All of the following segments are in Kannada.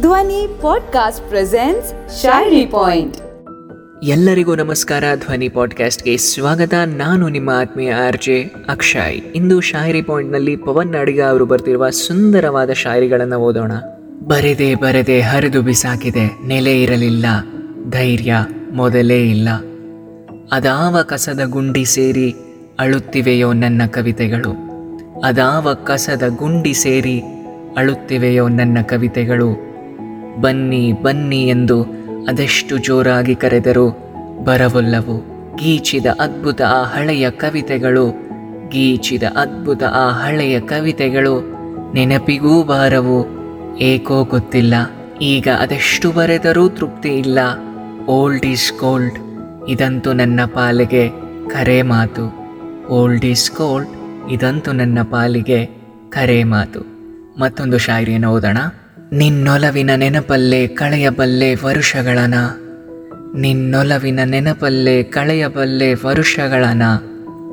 ಧ್ವನಿ ಪಾಡ್ಕಾಸ್ಟ್ ಪ್ರೆಸೆನ್ಸ್ ಶಾಯರಿ ಪಾಯಿಂಟ್ ಎಲ್ಲರಿಗೂ ನಮಸ್ಕಾರ. ಧ್ವನಿ ಪಾಡ್ಕಾಸ್ಟ್ಗೆ ಸ್ವಾಗತ. ನಾನು ನಿಮ್ಮ ಆತ್ಮೀಯ ಆರ್ ಜೆ ಅಕ್ಷಯ್. ಇಂದು ಶಾಯರಿ ಪಾಯಿಂಟ್ನಲ್ಲಿ ಪವನ್ ಅಡಿಗ ಅವರು ಬರ್ತಿರುವ ಸುಂದರವಾದ ಶಾಯರಿಗಳನ್ನು ಓದೋಣ. ಬರೆದೆ ಬರೆದೆ ಹರಿದು ಬಿಸಾಕಿದೆ. ನೆಲೆ ಇರಲಿಲ್ಲ. ಧೈರ್ಯ ಮೊದಲೇ ಇಲ್ಲ. ಅದಾವ ಕಸದ ಗುಂಡಿ ಸೇರಿ ಅಳುತ್ತಿವೆಯೋ ನನ್ನ ಕವಿತೆಗಳು. ಅದಾವ ಕಸದ ಗುಂಡಿ ಸೇರಿ ಅಳುತ್ತಿವೆಯೋ ನನ್ನ ಕವಿತೆಗಳು. ಬನ್ನಿ ಬನ್ನಿ ಎಂದು ಅದೆಷ್ಟು ಜೋರಾಗಿ ಕರೆದರೂ ಬರವಲ್ಲವು. ಗೀಚಿದ ಅದ್ಭುತ ಆ ಹಳೆಯ ಕವಿತೆಗಳು, ಗೀಚಿದ ಅದ್ಭುತ ಆ ಹಳೆಯ ಕವಿತೆಗಳು ನೆನಪಿಗೂ ಬಾರವು ಏಕೋ ಗೊತ್ತಿಲ್ಲ. ಈಗ ಅದೆಷ್ಟು ಬರೆದರೂ ತೃಪ್ತಿ ಇಲ್ಲ. ಓಲ್ಡ್ ಈಸ್ ಗೋಲ್ಡ್ ಇದಂತೂ ನನ್ನ ಪಾಲಿಗೆ ಕರೆ ಮಾತು. ಓಲ್ಡ್ ಈಸ್ ಗೋಲ್ಡ್ ಇದಂತೂ ನನ್ನ ಪಾಲಿಗೆ ಕರೆ ಮಾತು. ಮತ್ತೊಂದು ಶಾಯರಿಯನ್ನು ಓದೋಣ. ನಿನ್ನೊಲವಿನ ನೆನಪಲ್ಲೇ ಕಳೆಯಬಲ್ಲೆ ವರುಷಗಳನ. ನಿನ್ನೊಲವಿನ ನೆನಪಲ್ಲೇ ಕಳೆಯಬಲ್ಲೆ ವರುಷಗಳನ.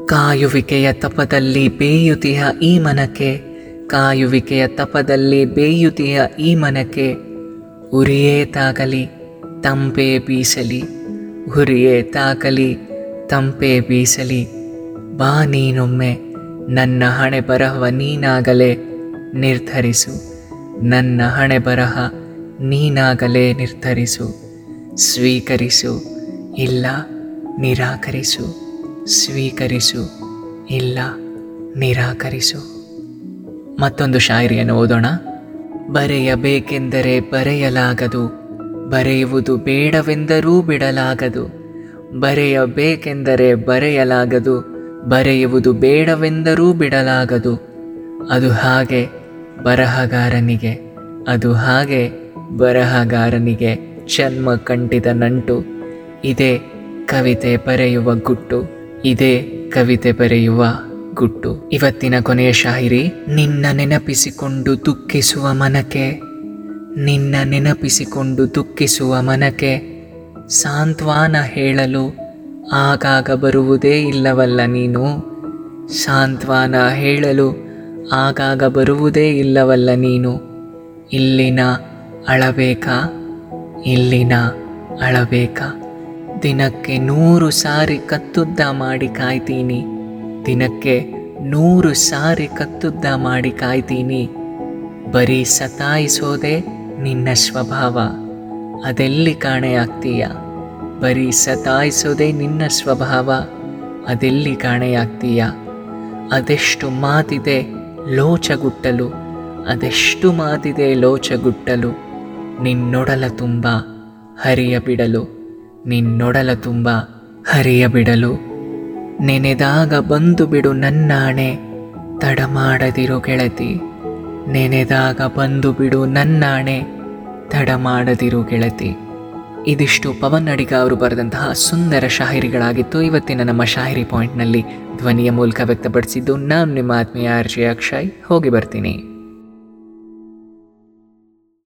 ಕಾಯುವಿಕೆಯ ತಪದಲ್ಲಿ ಬೇಯುತಿಯ ಈ ಮನಕ್ಕೆ, ಕಾಯುವಿಕೆಯ ತಪದಲ್ಲಿ ಬೇಯುತಿಯ ಈ ಮನಕ್ಕೆ. ಉರಿಯೇ ತಾಗಲಿ, ತಂಪೆ ಬೀಸಲಿ ಉರಿಯೇ ತಾಗಲಿ, ತಂಪೆ ಬೀಸಲಿ. ಬಾ ನೀನೊಮ್ಮೆ, ನನ್ನ ಹಣೆ ಬರಹವ ನೀನಾಗಲೇ ನಿರ್ಧರಿಸು. ನನ್ನ ಹಣೆ ಬರಹ ನೀನಾಗಲೇ ನಿರ್ಧರಿಸು, ಸ್ವೀಕರಿಸು, ಇಲ್ಲ ನಿರಾಕರಿಸು, ಸ್ವೀಕರಿಸು, ಇಲ್ಲ ನಿರಾಕರಿಸು. ಮತ್ತೊಂದು ಶಾಯರಿಯನ್ನು ಓದೋಣ. ಬರೆಯಬೇಕೆಂದರೆ ಬರೆಯಲಾಗದು, ಬರೆಯುವುದು ಬೇಡವೆಂದರೂ ಬಿಡಲಾಗದು. ಬರೆಯಬೇಕೆಂದರೆ ಬರೆಯಲಾಗದು, ಬರೆಯುವುದು ಬೇಡವೆಂದರೂ ಬಿಡಲಾಗದು. ಅದು ಹಾಗೆ. ಬರಹಗಾರನಿಗೆ. ಅದು ಹಾಗೆ ಬರಹಗಾರನಿಗೆ ಜನ್ಮ ಕಂಟಿದ ನಂಟು. ಇದೇ ಕವಿತೆ ಬರೆಯುವ ಗುಟ್ಟು, ಇದೇ ಕವಿತೆ ಬರೆಯುವ ಗುಟ್ಟು. ಇವತ್ತಿನ ಕೊನೆಯ ಶಾಹಿರಿ ನಿನ್ನ ನೆನಪಿಸಿಕೊಂಡು ದುಃಖಿಸುವ ಮನಕೆ ನಿನ್ನ ನೆನಪಿಸಿಕೊಂಡು ದುಃಖಿಸುವ ಮನಕೆ ಸಾಂತ್ವಾನ ಹೇಳಲು ಆಗಾಗ ಬರುವುದೇ ಇಲ್ಲವಲ್ಲ ನೀನು. ಸಾಂತ್ವಾನ ಹೇಳಲು ಆಗಾಗ ಬರುವುದೇ ಇಲ್ಲವಲ್ಲ ನೀನು? ಇಲ್ಲಿನ ಅಳಬೇಕಾ? ಇಲ್ಲಿನ ಅಳಬೇಕಾ? ದಿನಕ್ಕೆ ನೂರು ಸಾರಿ ಕತ್ತುದ್ದ ಮಾಡಿ ಕಾಯ್ತೀನಿ. ದಿನಕ್ಕೆ ನೂರು ಸಾರಿ ಕತ್ತುದ್ದ ಮಾಡಿ ಕಾಯ್ತೀನಿ. ಬರೀ ಸತಾಯಿಸೋದೆ ನಿನ್ನ ಸ್ವಭಾವ. ಅದೆಲ್ಲಿ ಕಾಣೆಯಾಗ್ತೀಯ ಬರೀ ಸತಾಯಿಸೋದೇ ನಿನ್ನ ಸ್ವಭಾವ. ಅದೆಲ್ಲಿ ಕಾಣೆಯಾಗ್ತೀಯ ಅದೆಷ್ಟು ಮಾತಿದೆ ಲೋಚಗುಟ್ಟಲು, ಅದೆಷ್ಟು ಮಾತಿದೆ ಲೋಚಗುಟ್ಟಲು? ನಿನ್ನೊಡಲ ತುಂಬ ಹರಿಯ ಬಿಡಲು ನಿನ್ನೊಡಲ ತುಂಬ ಹರಿಯ ಬಿಡಲು ನೆನೆದಾಗ ಬಂದು ಬಿಡು ನನ್ನಾಣೆ, ತಡ ಮಾಡದಿರು ಗೆಳತಿ. ನೆನೆದಾಗ ಬಂದು ಬಿಡು ನನ್ನಾಣೆ, ತಡ ಮಾಡದಿರು ಗೆಳತಿ. ಇದಿಷ್ಟು ಪವನ್ ಅಡಿಗ ಅವರು ಬರೆದಂತಹ ಸುಂದರ ಶಾಹಿರಿಗಳಾಗಿತ್ತು. ಇವತ್ತಿನ ನಮ್ಮ ಶಾಹಿರಿ ಪಾಯಿಂಟ್ನಲ್ಲಿ ಧ್ವನಿಯ ಮೂಲಕ ವ್ಯಕ್ತಪಡಿಸಿದ್ದು ನಾನು, ನಿಮ್ಮ ಆತ್ಮೀಯ ಆರ್ ಜೆ ಅಕ್ಷಯ್. ಹೋಗಿ ಬರ್ತೀನಿ.